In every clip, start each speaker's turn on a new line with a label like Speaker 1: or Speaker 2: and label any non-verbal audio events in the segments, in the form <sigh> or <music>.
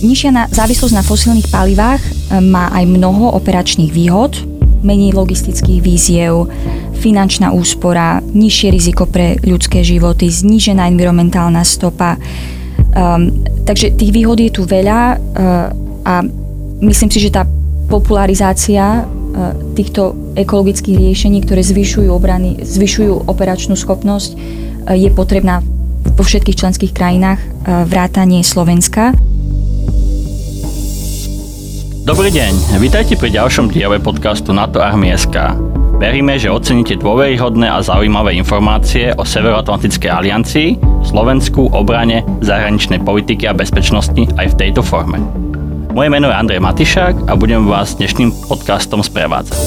Speaker 1: Nižšia na, závislosť na fosílnych palivách e, má aj mnoho operačných výhod, menej logistických víziev, finančná úspora, nižšie riziko pre ľudské životy, znížená environmentálna stopa. Um, takže tých výhod je tu veľa uh, a myslím si, že tá popularizácia uh, týchto ekologických riešení, ktoré zvyšujú, obrany, zvyšujú operačnú schopnosť, uh, je potrebná vo všetkých členských krajinách uh, vrátanie Slovenska.
Speaker 2: Dobrý deň, vítajte pri ďalšom diele podcastu NATO Army.sk. Veríme, že oceníte dôveryhodné a zaujímavé informácie o Severoatlantickej aliancii, Slovensku, obrane, zahraničnej politiky a bezpečnosti aj v tejto forme. Moje meno je Andrej Matišák a budem vás dnešným podcastom sprevádzať.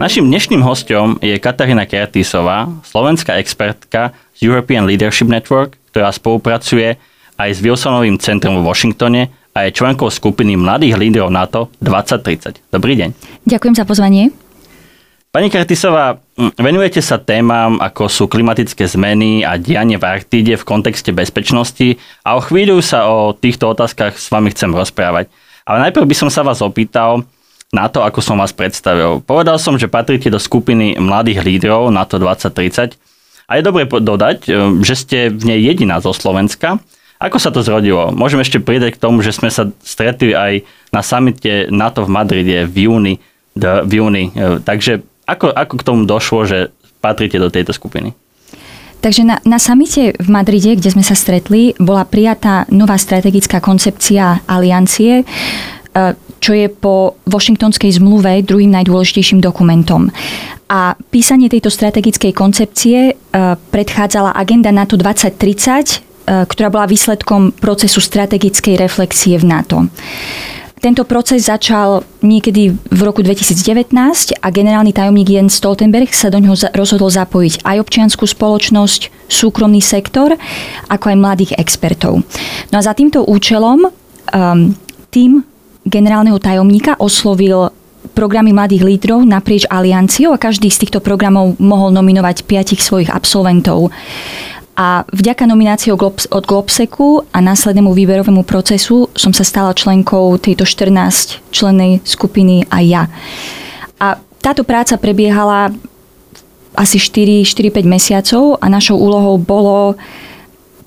Speaker 2: Našim dnešným hostom je Katarína Kertisová, slovenská expertka z European Leadership Network, ktorá spolupracuje aj s Wilsonovým centrom v Washingtone a je členkou skupiny mladých lídrov NATO 2030. Dobrý deň.
Speaker 1: Ďakujem za pozvanie.
Speaker 2: Pani Kartisová, venujete sa témam, ako sú klimatické zmeny a dianie v Arktíde v kontexte bezpečnosti a o chvíľu sa o týchto otázkach s vami chcem rozprávať. Ale najprv by som sa vás opýtal na to, ako som vás predstavil. Povedal som, že patríte do skupiny mladých lídrov NATO 2030 a je dobre dodať, že ste v nej jediná zo Slovenska ako sa to zrodilo? Môžeme ešte pridať k tomu, že sme sa stretli aj na samite NATO v Madride v júni. V júni. E, takže ako, ako k tomu došlo, že patríte do tejto skupiny?
Speaker 1: Takže na, na samite v Madride, kde sme sa stretli, bola prijatá nová strategická koncepcia aliancie, e, čo je po Washingtonskej zmluve druhým najdôležitejším dokumentom. A písanie tejto strategickej koncepcie e, predchádzala agenda NATO 2030, E, ktorá bola výsledkom procesu strategickej reflexie v NATO. Tento proces začal niekedy v roku 2019 a generálny tajomník Jens Stoltenberg sa do ňoho rozhodol zapojiť aj občianskú spoločnosť, súkromný sektor, ako aj mladých expertov. No a za týmto účelom um, tým generálneho tajomníka oslovil programy mladých lídrov naprieč alianciou a každý z týchto programov mohol nominovať piatich svojich absolventov. A vďaka nomináciou od Globseku a následnému výberovému procesu som sa stala členkou tejto 14 člennej skupiny aj ja. A táto práca prebiehala asi 4-5 mesiacov a našou úlohou bolo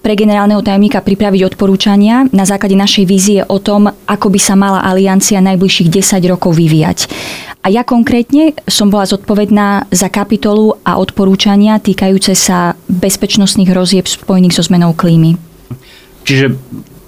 Speaker 1: pre generálneho tajomníka pripraviť odporúčania na základe našej vízie o tom, ako by sa mala aliancia najbližších 10 rokov vyvíjať. A ja konkrétne som bola zodpovedná za kapitolu a odporúčania týkajúce sa bezpečnostných rozieb spojených so zmenou klímy.
Speaker 2: Čiže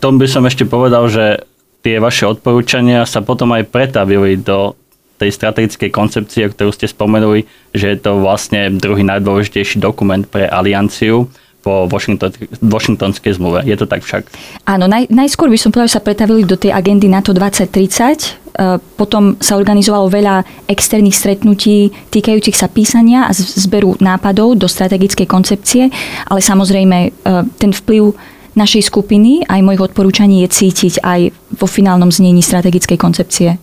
Speaker 2: tom by som ešte povedal, že tie vaše odporúčania sa potom aj pretavili do tej strategickej koncepcie, ktorú ste spomenuli, že je to vlastne druhý najdôležitejší dokument pre alianciu po Washington, Washingtonskej zmluve. Je to tak však?
Speaker 1: Áno, naj, najskôr by som povedal, že sa pretavili do tej agendy NATO 2030, E, potom sa organizovalo veľa externých stretnutí týkajúcich sa písania a zberu nápadov do strategickej koncepcie, ale samozrejme e, ten vplyv našej skupiny aj mojich odporúčaní je cítiť aj vo finálnom znení strategickej koncepcie.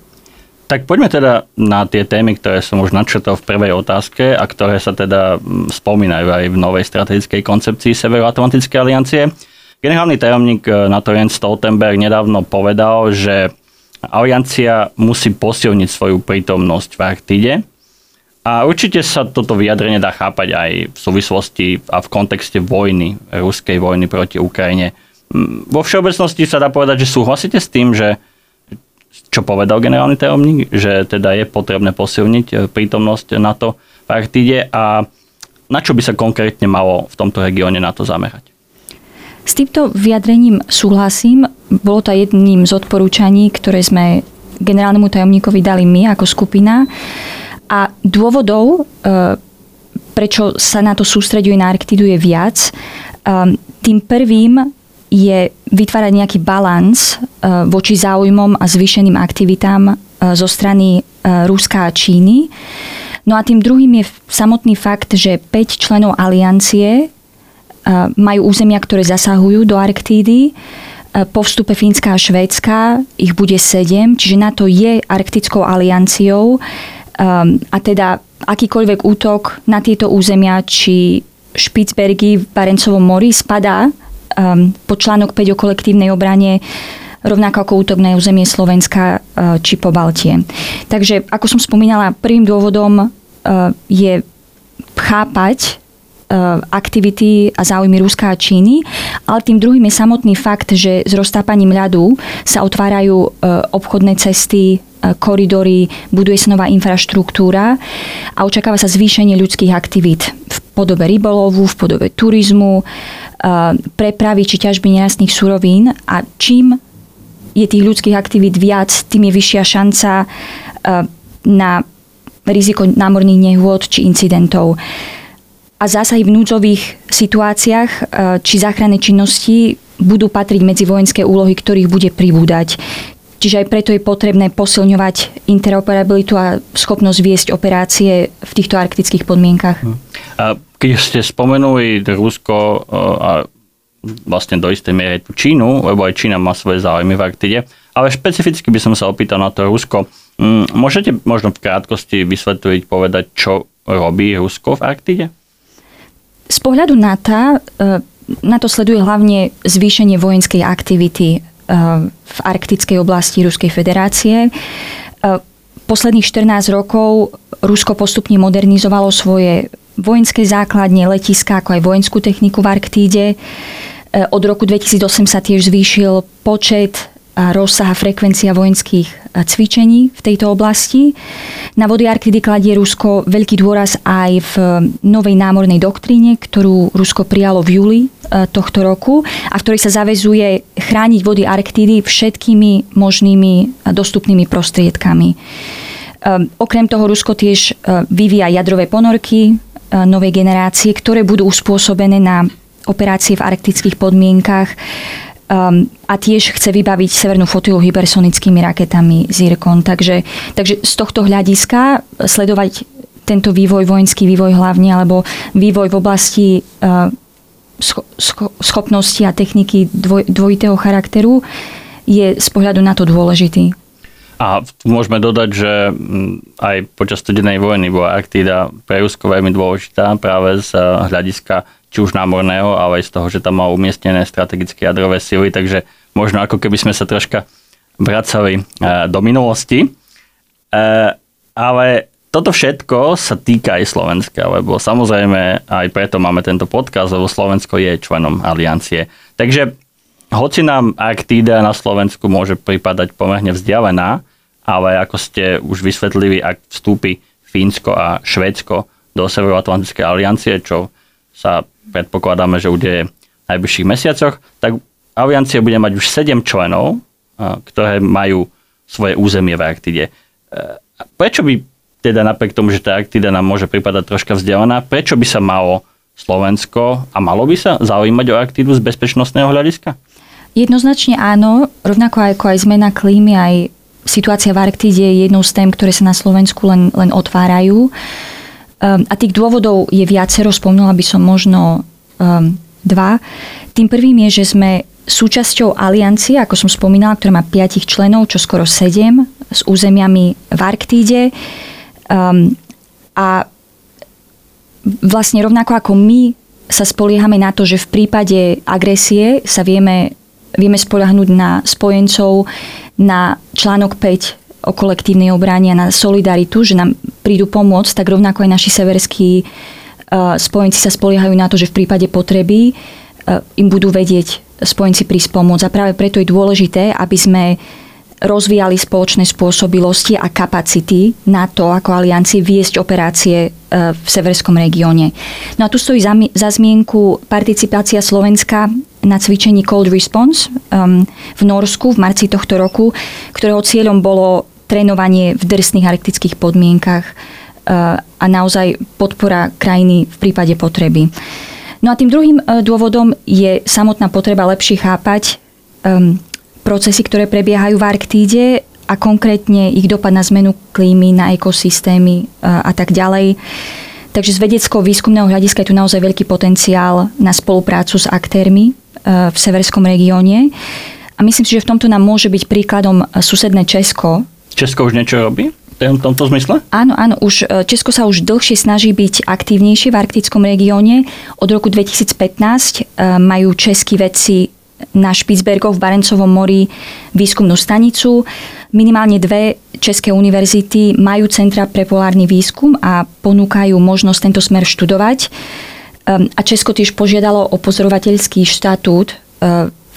Speaker 2: Tak poďme teda na tie témy, ktoré som už načrtol v prvej otázke a ktoré sa teda spomínajú aj v novej strategickej koncepcii Severoatlantickej aliancie. Generálny tajomník e, NATO Jens Stoltenberg nedávno povedal, že Aliancia musí posilniť svoju prítomnosť v Arktíde. A určite sa toto vyjadrenie dá chápať aj v súvislosti a v kontexte vojny, ruskej vojny proti Ukrajine. Mm, vo všeobecnosti sa dá povedať, že súhlasíte s tým, že čo povedal generálny tajomník, že teda je potrebné posilniť e, prítomnosť NATO v Arktíde a na čo by sa konkrétne malo v tomto regióne NATO zamerať?
Speaker 1: S týmto vyjadrením súhlasím. Bolo to jedným z odporúčaní, ktoré sme generálnemu tajomníkovi dali my ako skupina. A dôvodov, e, prečo sa na to sústreďuje na Arktidu je viac. E, tým prvým je vytvárať nejaký balans e, voči záujmom a zvýšeným aktivitám zo strany Ruska a Číny. No a tým druhým je samotný fakt, že 5 členov aliancie majú územia, ktoré zasahujú do Arktídy. Po vstupe Fínska a Švédska ich bude sedem, čiže NATO je arktickou alianciou a teda akýkoľvek útok na tieto územia, či Špicbergy v Barencovom mori spadá um, po článok 5 o kolektívnej obrane rovnako ako útok na územie Slovenska uh, či po Baltie. Takže, ako som spomínala, prvým dôvodom uh, je chápať aktivity a záujmy Ruska a Číny, ale tým druhým je samotný fakt, že s roztápaním ľadu sa otvárajú obchodné cesty koridory, buduje sa nová infraštruktúra a očakáva sa zvýšenie ľudských aktivít v podobe rybolovu, v podobe turizmu, prepravy či ťažby nerastných surovín a čím je tých ľudských aktivít viac, tým je vyššia šanca na riziko námorných nehôd či incidentov. A zásahy v núdzových situáciách či záchranné činnosti budú patriť medzi vojenské úlohy, ktorých bude pribúdať. Čiže aj preto je potrebné posilňovať interoperabilitu a schopnosť viesť operácie v týchto arktických podmienkach. Hm.
Speaker 2: A keď ste spomenuli Rusko e, a vlastne do istej miery tú Čínu, lebo aj Čína má svoje záujmy v Arktide, ale špecificky by som sa opýtal na to Rusko. Hm, môžete možno v krátkosti vysvetliť, povedať, čo robí Rusko v Arktide?
Speaker 1: Z pohľadu NATO e, na to sleduje hlavne zvýšenie vojenskej aktivity v arktickej oblasti Ruskej federácie. Posledných 14 rokov Rusko postupne modernizovalo svoje vojenské základne, letiska, ako aj vojenskú techniku v Arktíde. Od roku 2008 sa tiež zvýšil počet rozsah a frekvencia vojenských cvičení v tejto oblasti. Na vody Arktidy kladie Rusko veľký dôraz aj v novej námornej doktríne, ktorú Rusko prijalo v júli tohto roku a v ktorej sa zavezuje chrániť vody Arktidy všetkými možnými dostupnými prostriedkami. Okrem toho Rusko tiež vyvíja jadrové ponorky novej generácie, ktoré budú uspôsobené na operácie v arktických podmienkach Um, a tiež chce vybaviť severnú flotilu hypersonickými raketami Zircon. Takže, takže z tohto hľadiska sledovať tento vývoj, vojenský vývoj hlavne, alebo vývoj v oblasti uh, scho- scho- schopnosti a techniky dvoj, dvojitého charakteru je z pohľadu na to dôležitý.
Speaker 2: A môžeme dodať, že mm, aj počas studenej vojny bola Arktída pre Rusko veľmi dôležitá práve z hľadiska či už námorného, ale aj z toho, že tam má umiestnené strategické jadrové sily, takže možno ako keby sme sa troška vracali e, do minulosti. E, ale toto všetko sa týka aj Slovenska, lebo samozrejme aj preto máme tento podcast, lebo Slovensko je členom aliancie. Takže hoci nám Arktída na Slovensku môže pripadať pomerne vzdialená, ale ako ste už vysvetlili, ak vstúpi Fínsko a Švédsko do Severoatlantickej aliancie, čo sa predpokladáme, že udeje v najbližších mesiacoch, tak aliancia bude mať už 7 členov, ktoré majú svoje územie v Arktide. E, prečo by teda napriek tomu, že tá Arktida nám môže pripadať troška vzdialená, prečo by sa malo Slovensko a malo by sa zaujímať o Arktidu z bezpečnostného hľadiska?
Speaker 1: Jednoznačne áno, rovnako ako aj zmena klímy, aj situácia v Arktíde je jednou z tém, ktoré sa na Slovensku len, len otvárajú. Uh, a tých dôvodov je viacero, spomnula by som možno um, dva. Tým prvým je, že sme súčasťou aliancie, ako som spomínala, ktorá má piatich členov, čo skoro sedem, s územiami v Arktíde. Um, a vlastne rovnako ako my sa spoliehame na to, že v prípade agresie sa vieme, vieme spolahnúť na spojencov, na článok 5 o kolektívnej obrane a na solidaritu, že nám prídu pomôcť, tak rovnako aj naši severskí uh, spojenci sa spoliehajú na to, že v prípade potreby uh, im budú vedieť spojenci prísť pomôcť. A práve preto je dôležité, aby sme rozvíjali spoločné spôsobilosti a kapacity na to, ako aliancie viesť operácie uh, v severskom regióne. No a tu stojí za, za zmienku participácia Slovenska na cvičení Cold Response um, v Norsku v marci tohto roku, ktorého cieľom bolo trénovanie v drsných arktických podmienkach uh, a naozaj podpora krajiny v prípade potreby. No a tým druhým uh, dôvodom je samotná potreba lepšie chápať um, procesy, ktoré prebiehajú v Arktíde a konkrétne ich dopad na zmenu klímy, na ekosystémy uh, a tak ďalej. Takže z vedecko-výskumného hľadiska je tu naozaj veľký potenciál na spoluprácu s aktérmi v severskom regióne. A myslím si, že v tomto nám môže byť príkladom susedné Česko.
Speaker 2: Česko už niečo robí? v tomto zmysle?
Speaker 1: Áno, áno. Už, e, Česko sa už dlhšie snaží byť aktívnejšie v arktickom regióne. Od roku 2015 e, majú českí vedci na Špicbergoch v Barencovom mori výskumnú stanicu. Minimálne dve české univerzity majú centra pre polárny výskum a ponúkajú možnosť tento smer študovať. Ehm, a Česko tiež požiadalo o pozorovateľský štatút e,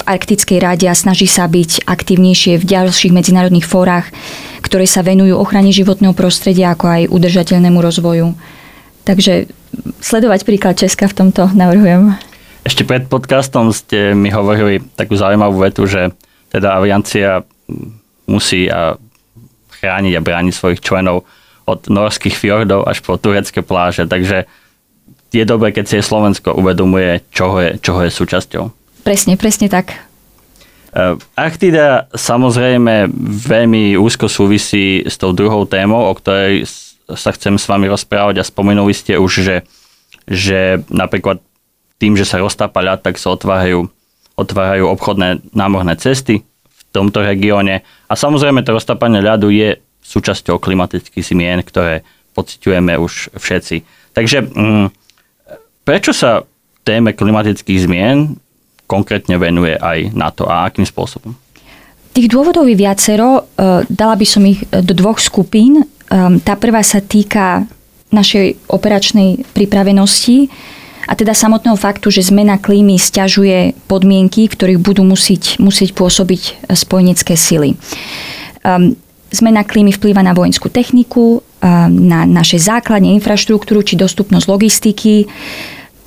Speaker 1: Arktickej rade a snaží sa byť aktívnejšie v ďalších medzinárodných fórach, ktoré sa venujú ochrane životného prostredia ako aj udržateľnému rozvoju. Takže sledovať príklad Česka v tomto navrhujem.
Speaker 2: Ešte pred podcastom ste mi hovorili takú zaujímavú vetu, že teda aliancia musí a chrániť a brániť svojich členov od norských fjordov až po turecké pláže. Takže je dobré, keď si Slovensko uvedomuje, čoho je, čoho je súčasťou.
Speaker 1: Presne, presne tak.
Speaker 2: Eh, Arktida samozrejme veľmi úzko súvisí s tou druhou témou, o ktorej sa chcem s vami rozprávať a spomenuli ste už, že, že napríklad tým, že sa roztápa ľad, tak sa otvárajú, otvárajú obchodné námorné cesty v tomto regióne a samozrejme to roztápanie ľadu je súčasťou klimatických zmien, ktoré pociťujeme už všetci. Takže mm, prečo sa téme klimatických zmien konkrétne venuje aj na to a akým spôsobom?
Speaker 1: Tých dôvodov je viacero. E, dala by som ich do dvoch skupín. E, tá prvá sa týka našej operačnej pripravenosti a teda samotného faktu, že zmena klímy stiažuje podmienky, ktorých budú musieť, musieť pôsobiť spojenecké sily. Zmena klímy vplýva na vojenskú techniku, na naše základne infraštruktúru či dostupnosť logistiky,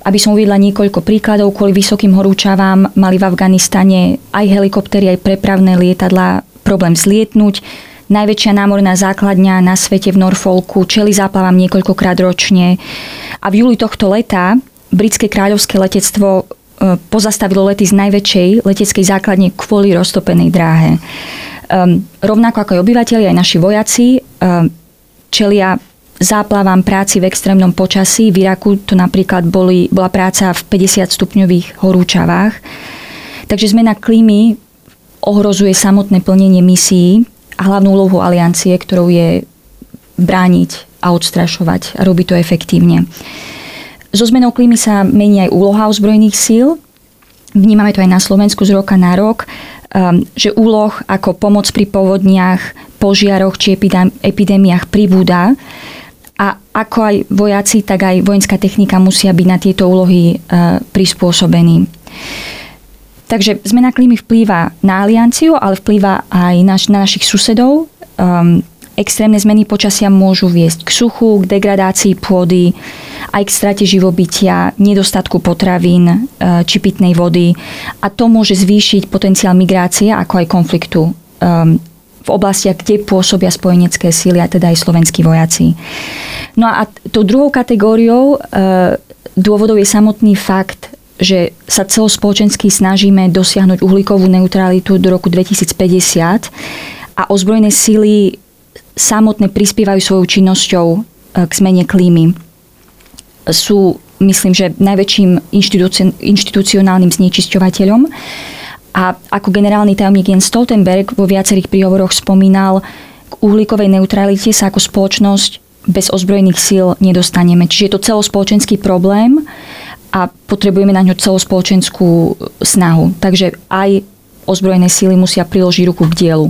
Speaker 1: aby som uviedla niekoľko príkladov, kvôli vysokým horúčavám mali v Afganistane aj helikoptery, aj prepravné lietadla problém zlietnúť. Najväčšia námorná základňa na svete v Norfolku čeli záplavám niekoľkokrát ročne. A v júli tohto leta britské kráľovské letectvo e, pozastavilo lety z najväčšej leteckej základne kvôli roztopenej dráhe. Um, rovnako ako aj obyvateľi, aj naši vojaci um, čelia záplavám práci v extrémnom počasí. V Iraku to napríklad boli, bola práca v 50 stupňových horúčavách. Takže zmena klímy ohrozuje samotné plnenie misií a hlavnú úlohu aliancie, ktorou je brániť a odstrašovať a robiť to efektívne. So zmenou klímy sa mení aj úloha ozbrojených síl. Vnímame to aj na Slovensku z roka na rok, um, že úloh ako pomoc pri povodniach, požiaroch či epidémiách pribúda a ako aj vojaci, tak aj vojenská technika musia byť na tieto úlohy e, prispôsobení. Takže zmena klímy vplýva na alianciu, ale vplýva aj na, na našich susedov. Um, extrémne zmeny počasia môžu viesť k suchu, k degradácii pôdy, aj k strate živobytia, nedostatku potravín e, či pitnej vody. A to môže zvýšiť potenciál migrácie, ako aj konfliktu um, v oblastiach, kde pôsobia spojenecké síly, a teda aj slovenskí vojaci. No a tou druhou kategóriou e, dôvodov je samotný fakt, že sa celospoločensky snažíme dosiahnuť uhlíkovú neutralitu do roku 2050 a ozbrojené síly samotné prispievajú svojou činnosťou e, k zmene klímy. Sú, myslím, že najväčším inštitucionálnym znečisťovateľom a ako generálny tajomník Jens Stoltenberg vo viacerých príhovoroch spomínal, k uhlíkovej neutralite sa ako spoločnosť bez ozbrojených síl nedostaneme. Čiže je to celospoločenský problém a potrebujeme na ňo celospoločenskú snahu. Takže aj ozbrojené síly musia priložiť ruku k dielu.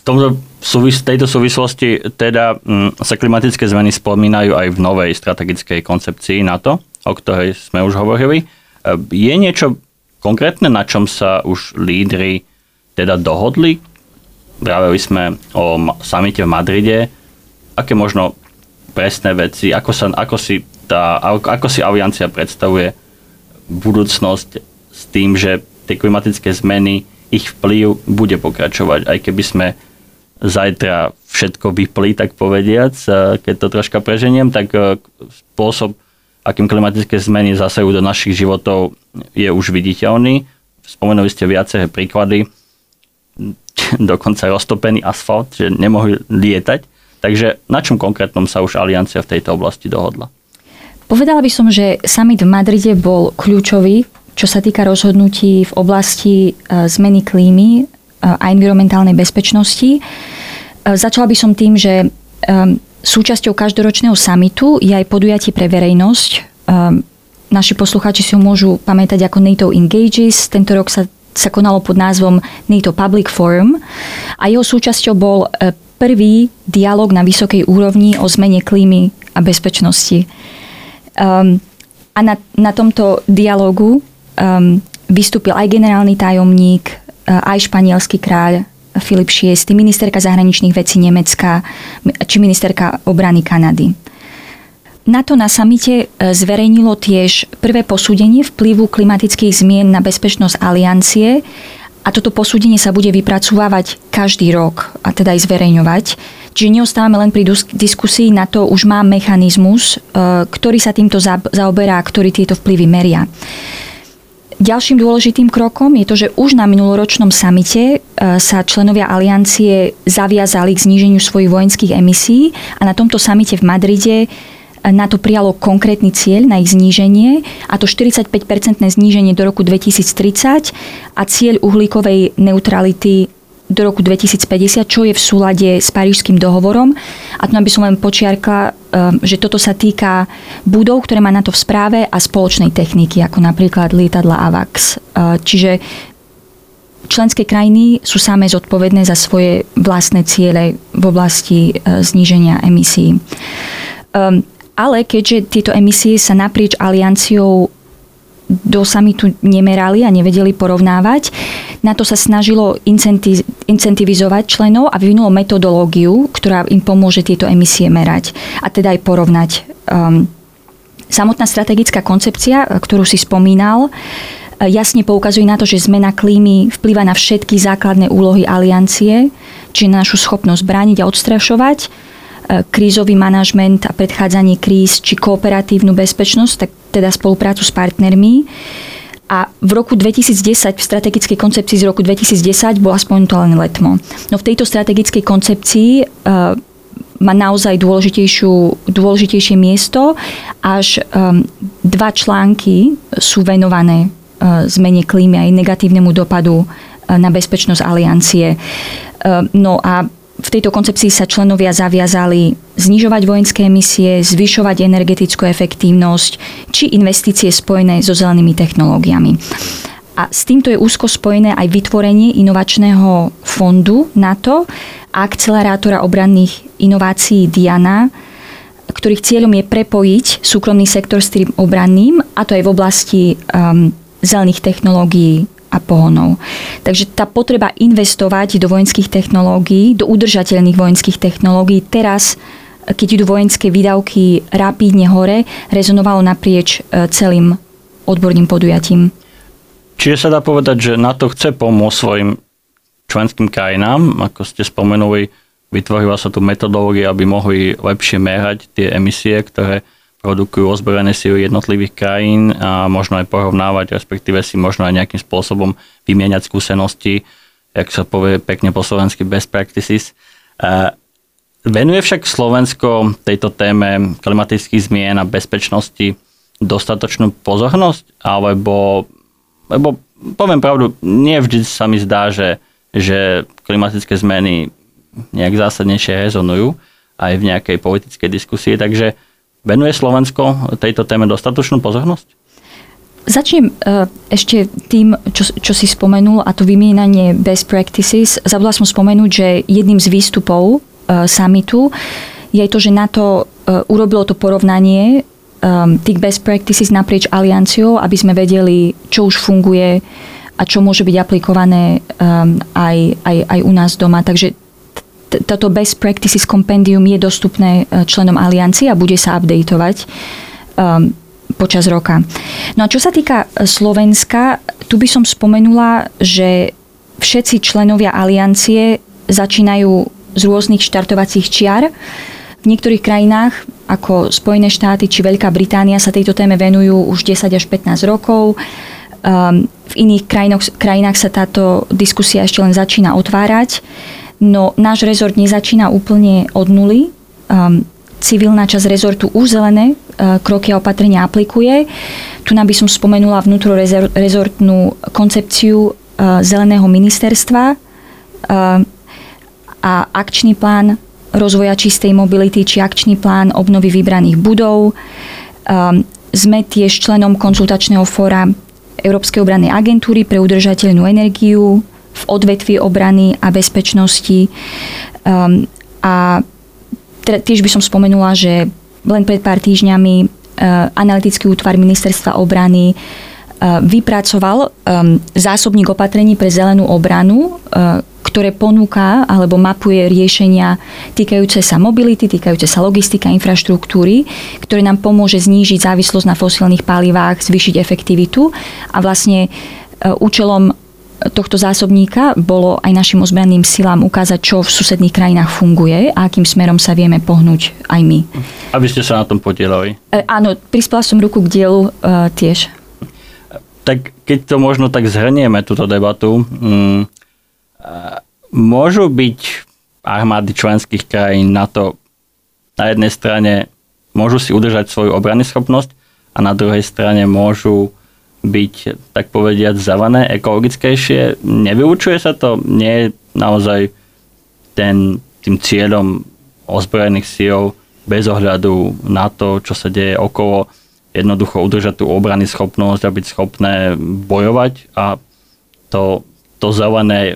Speaker 2: V tomto tejto súvislosti teda mm, sa klimatické zmeny spomínajú aj v novej strategickej koncepcii NATO, o ktorej sme už hovorili. E, je niečo konkrétne, na čom sa už lídry teda dohodli. Vraveli sme o samite v Madride. Aké možno presné veci, ako, sa, ako, si, tá, ako si aliancia predstavuje budúcnosť s tým, že tie klimatické zmeny, ich vplyv bude pokračovať, aj keby sme zajtra všetko vypli, tak povediac, keď to troška preženiem, tak e, spôsob, akým klimatické zmeny zasahujú do našich životov, je už viditeľný. Spomenuli ste viaceré príklady, <laughs> dokonca roztopený asfalt, že nemohli lietať. Takže na čom konkrétnom sa už aliancia v tejto oblasti dohodla?
Speaker 1: Povedala by som, že summit v Madride bol kľúčový, čo sa týka rozhodnutí v oblasti e, zmeny klímy e, a environmentálnej bezpečnosti. Začala by som tým, že súčasťou každoročného samitu je aj podujatie pre verejnosť. Naši poslucháči si ho môžu pamätať ako NATO Engages. Tento rok sa, sa konalo pod názvom NATO Public Forum a jeho súčasťou bol e, prvý dialog na vysokej úrovni o zmene klímy a bezpečnosti. Um, a na, na tomto dialogu um, vystúpil aj generálny tajomník, aj španielský kráľ Filip VI, ministerka zahraničných vecí Nemecka či ministerka obrany Kanady. NATO na samite e, zverejnilo tiež prvé posúdenie vplyvu klimatických zmien na bezpečnosť aliancie a toto posúdenie sa bude vypracovávať každý rok a teda aj zverejňovať. Čiže neostávame len pri diskusii, na to už má mechanizmus, e, ktorý sa týmto zaoberá ktorý tieto vplyvy meria. Ďalším dôležitým krokom je to, že už na minuloročnom samite e, sa členovia aliancie zaviazali k zníženiu svojich vojenských emisí a na tomto samite v Madride na to prijalo konkrétny cieľ na ich zníženie, a to 45-percentné zníženie do roku 2030 a cieľ uhlíkovej neutrality do roku 2050, čo je v súlade s Parížským dohovorom. A tu by som len počiarkla, um, že toto sa týka budov, ktoré má na to v správe a spoločnej techniky, ako napríklad lietadla AVAX. Uh, čiže členské krajiny sú same zodpovedné za svoje vlastné ciele v oblasti uh, zníženia emisí. Ale keďže tieto emisie sa naprieč alianciou do samitu nemerali a nevedeli porovnávať. Na to sa snažilo incentivizovať členov a vyvinulo metodológiu, ktorá im pomôže tieto emisie merať a teda aj porovnať. Um, samotná strategická koncepcia, ktorú si spomínal, jasne poukazuje na to, že zmena klímy vplýva na všetky základné úlohy aliancie, čiže na našu schopnosť brániť a odstrašovať, E, krízový manažment a predchádzanie kríz či kooperatívnu bezpečnosť, tak teda spoluprácu s partnermi. A v roku 2010, v strategickej koncepcii z roku 2010, bola spomenutá len letmo. No v tejto strategickej koncepcii uh, má naozaj dôležitejšie miesto, až um, dva články sú venované uh, zmene klímy aj negatívnemu dopadu uh, na bezpečnosť aliancie. Uh, no a v tejto koncepcii sa členovia zaviazali znižovať vojenské emisie, zvyšovať energetickú efektívnosť či investície spojené so zelenými technológiami. A s týmto je úzko spojené aj vytvorenie inovačného fondu NATO a akcelerátora obranných inovácií Diana, ktorých cieľom je prepojiť súkromný sektor s tým obranným, a to aj v oblasti um, zelených technológií, a pohonov. Takže tá potreba investovať do vojenských technológií, do udržateľných vojenských technológií teraz keď idú vojenské výdavky rapídne hore, rezonovalo naprieč e, celým odborným podujatím.
Speaker 2: Čiže sa dá povedať, že NATO chce pomôcť svojim členským krajinám, ako ste spomenuli, vytvorila sa tu metodológia, aby mohli lepšie merať tie emisie, ktoré produkujú ozbrojené síly jednotlivých krajín a možno aj porovnávať, respektíve si možno aj nejakým spôsobom vymieňať skúsenosti, jak sa povie pekne po slovensky best practices. Venuje však Slovensko tejto téme klimatických zmien a bezpečnosti dostatočnú pozornosť? Alebo, lebo poviem pravdu, nie vždy sa mi zdá, že, že klimatické zmeny nejak zásadnejšie rezonujú aj v nejakej politickej diskusii, takže Venuje Slovensko tejto téme dostatočnú pozornosť?
Speaker 1: Začnem uh, ešte tým, čo, čo si spomenul, a to vymienanie best practices. Zabudla som spomenúť, že jedným z výstupov uh, summitu je to, že na to uh, urobilo to porovnanie tých best practices naprieč alianciou, aby sme vedeli, čo už funguje a čo môže byť aplikované aj, aj, aj u nás doma. Takže toto Best Practices Compendium je dostupné e, členom aliancie a bude sa updateovať um, počas roka. No a čo sa týka e, Slovenska, tu by som spomenula, že všetci členovia aliancie začínajú z rôznych štartovacích čiar. V niektorých krajinách, ako Spojené štáty či Veľká Británia, sa tejto téme venujú už 10 až 15 rokov. Um, v iných krajinách, krajinách sa táto diskusia ešte len začína otvárať. No náš rezort nezačína úplne od nuly. Um, civilná časť rezortu už zelené uh, kroky a opatrenia aplikuje. Tu by som spomenula vnútrorezortnú koncepciu uh, zeleného ministerstva uh, a akčný plán rozvoja čistej mobility či akčný plán obnovy vybraných budov. Um, sme tiež členom konzultačného fóra Európskej obrannej agentúry pre udržateľnú energiu v odvetvi obrany a bezpečnosti. Um, a tiež by som spomenula, že len pred pár týždňami uh, analytický útvar ministerstva obrany uh, vypracoval um, zásobník opatrení pre zelenú obranu, uh, ktoré ponúka alebo mapuje riešenia týkajúce sa mobility, týkajúce sa logistika, infraštruktúry, ktoré nám pomôže znížiť závislosť na fosílnych palivách, zvýšiť efektivitu a vlastne účelom tohto zásobníka bolo aj našim ozbranným silám ukázať, čo v susedných krajinách funguje a akým smerom sa vieme pohnúť aj my.
Speaker 2: Aby ste sa na tom podielali.
Speaker 1: E, áno, prispela som ruku k dielu e, tiež.
Speaker 2: Tak keď to možno tak zhrnieme, túto debatu, mm, e, môžu byť armády členských krajín na to na jednej strane môžu si udržať svoju obrany schopnosť a na druhej strane môžu byť, tak povediať, zelené, ekologickejšie. Nevyučuje sa to? Nie je naozaj ten, tým cieľom ozbrojených síl bez ohľadu na to, čo sa deje okolo, jednoducho udržať tú obrany schopnosť a byť schopné bojovať a to, to zelené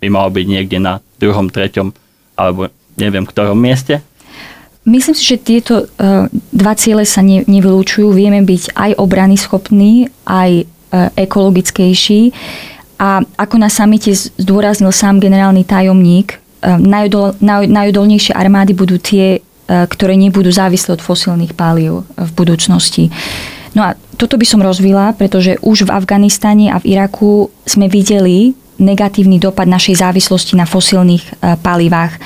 Speaker 2: by malo byť niekde na druhom, treťom alebo neviem ktorom mieste?
Speaker 1: Myslím si, že tieto uh, dva ciele sa ne, nevylúčujú. Vieme byť aj obrany schopní, aj uh, ekologickejší. A ako na samite zdôraznil sám generálny tajomník, uh, najodol, naj, najodolnejšie armády budú tie, ktoré nebudú závislé od fosílnych palív v budúcnosti. No a toto by som rozvila, pretože už v Afganistane a v Iraku sme videli negatívny dopad našej závislosti na fosílnych palivách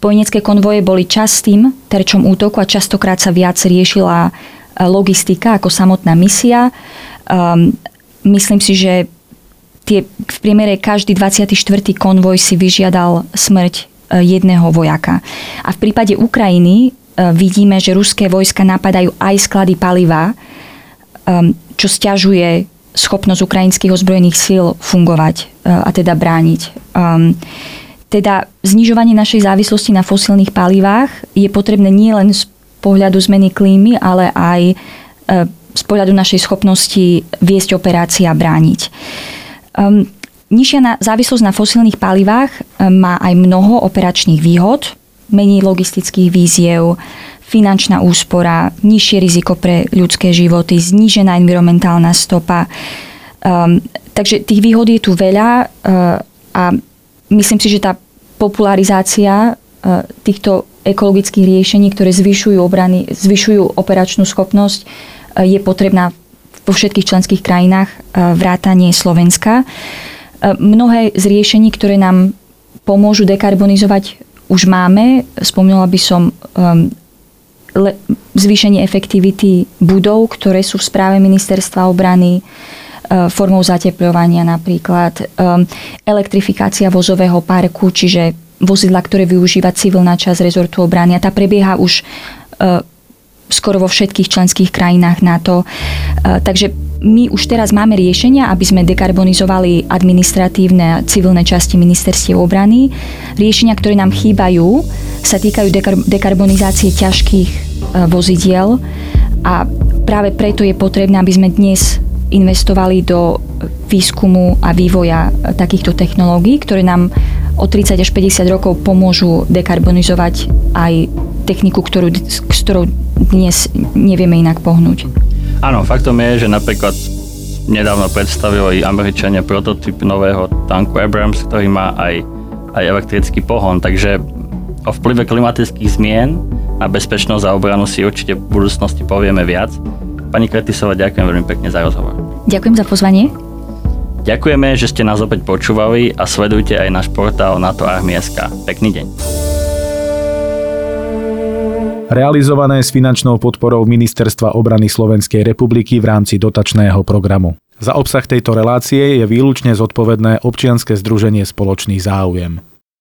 Speaker 1: Spojenecké konvoje boli častým terčom útoku a častokrát sa viac riešila e, logistika ako samotná misia. Um, myslím si, že tie, v priemere každý 24. konvoj si vyžiadal smrť e, jedného vojaka. A v prípade Ukrajiny uh, vidíme, že ruské vojska napadajú aj sklady paliva, um, čo stiažuje schopnosť ukrajinských ozbrojených síl fungovať a teda brániť. Teda znižovanie našej závislosti na fosílnych palivách je potrebné nielen z pohľadu zmeny klímy, ale aj e, z pohľadu našej schopnosti viesť operácie a brániť. Um, nižšia na, závislosť na fosílnych palivách um, má aj mnoho operačných výhod, menej logistických víziev, finančná úspora, nižšie riziko pre ľudské životy, znížená environmentálna stopa. Um, takže tých výhod je tu veľa uh, a myslím si, že tá popularizácia e, týchto ekologických riešení, ktoré zvyšujú obrany, zvyšujú operačnú schopnosť, e, je potrebná vo všetkých členských krajinách e, vrátanie Slovenska. Mnohé z riešení, ktoré nám pomôžu dekarbonizovať, už máme. Spomínala by som zvýšenie efektivity budov, ktoré sú v správe ministerstva obrany, formou zateplovania napríklad, um, elektrifikácia vozového parku, čiže vozidla, ktoré využíva civilná časť rezortu obrany. A tá prebieha už uh, skoro vo všetkých členských krajinách NATO. Takže my už teraz máme riešenia, aby sme dekarbonizovali administratívne a civilné časti ministerstiev obrany. Riešenia, ktoré nám chýbajú, sa týkajú dekar- dekarbonizácie ťažkých vozidiel a práve preto je potrebné, aby sme dnes investovali do výskumu a vývoja takýchto technológií, ktoré nám o 30 až 50 rokov pomôžu dekarbonizovať aj techniku, ktorú, s ktorou dnes nevieme inak pohnúť.
Speaker 2: Áno, faktom je, že napríklad nedávno predstavili Američania prototyp nového tanku Abrams, ktorý má aj, aj elektrický pohon, takže o vplyve klimatických zmien na bezpečnosť a obranu si určite v budúcnosti povieme viac. Pani Kretisova, ďakujem veľmi pekne za rozhovor.
Speaker 1: Ďakujem za pozvanie.
Speaker 2: Ďakujeme, že ste nás opäť počúvali a sledujte aj náš portál NATO Armieska. Pekný deň.
Speaker 3: Realizované s finančnou podporou Ministerstva obrany Slovenskej republiky v rámci dotačného programu. Za obsah tejto relácie je výlučne zodpovedné občianske združenie Spoločný záujem.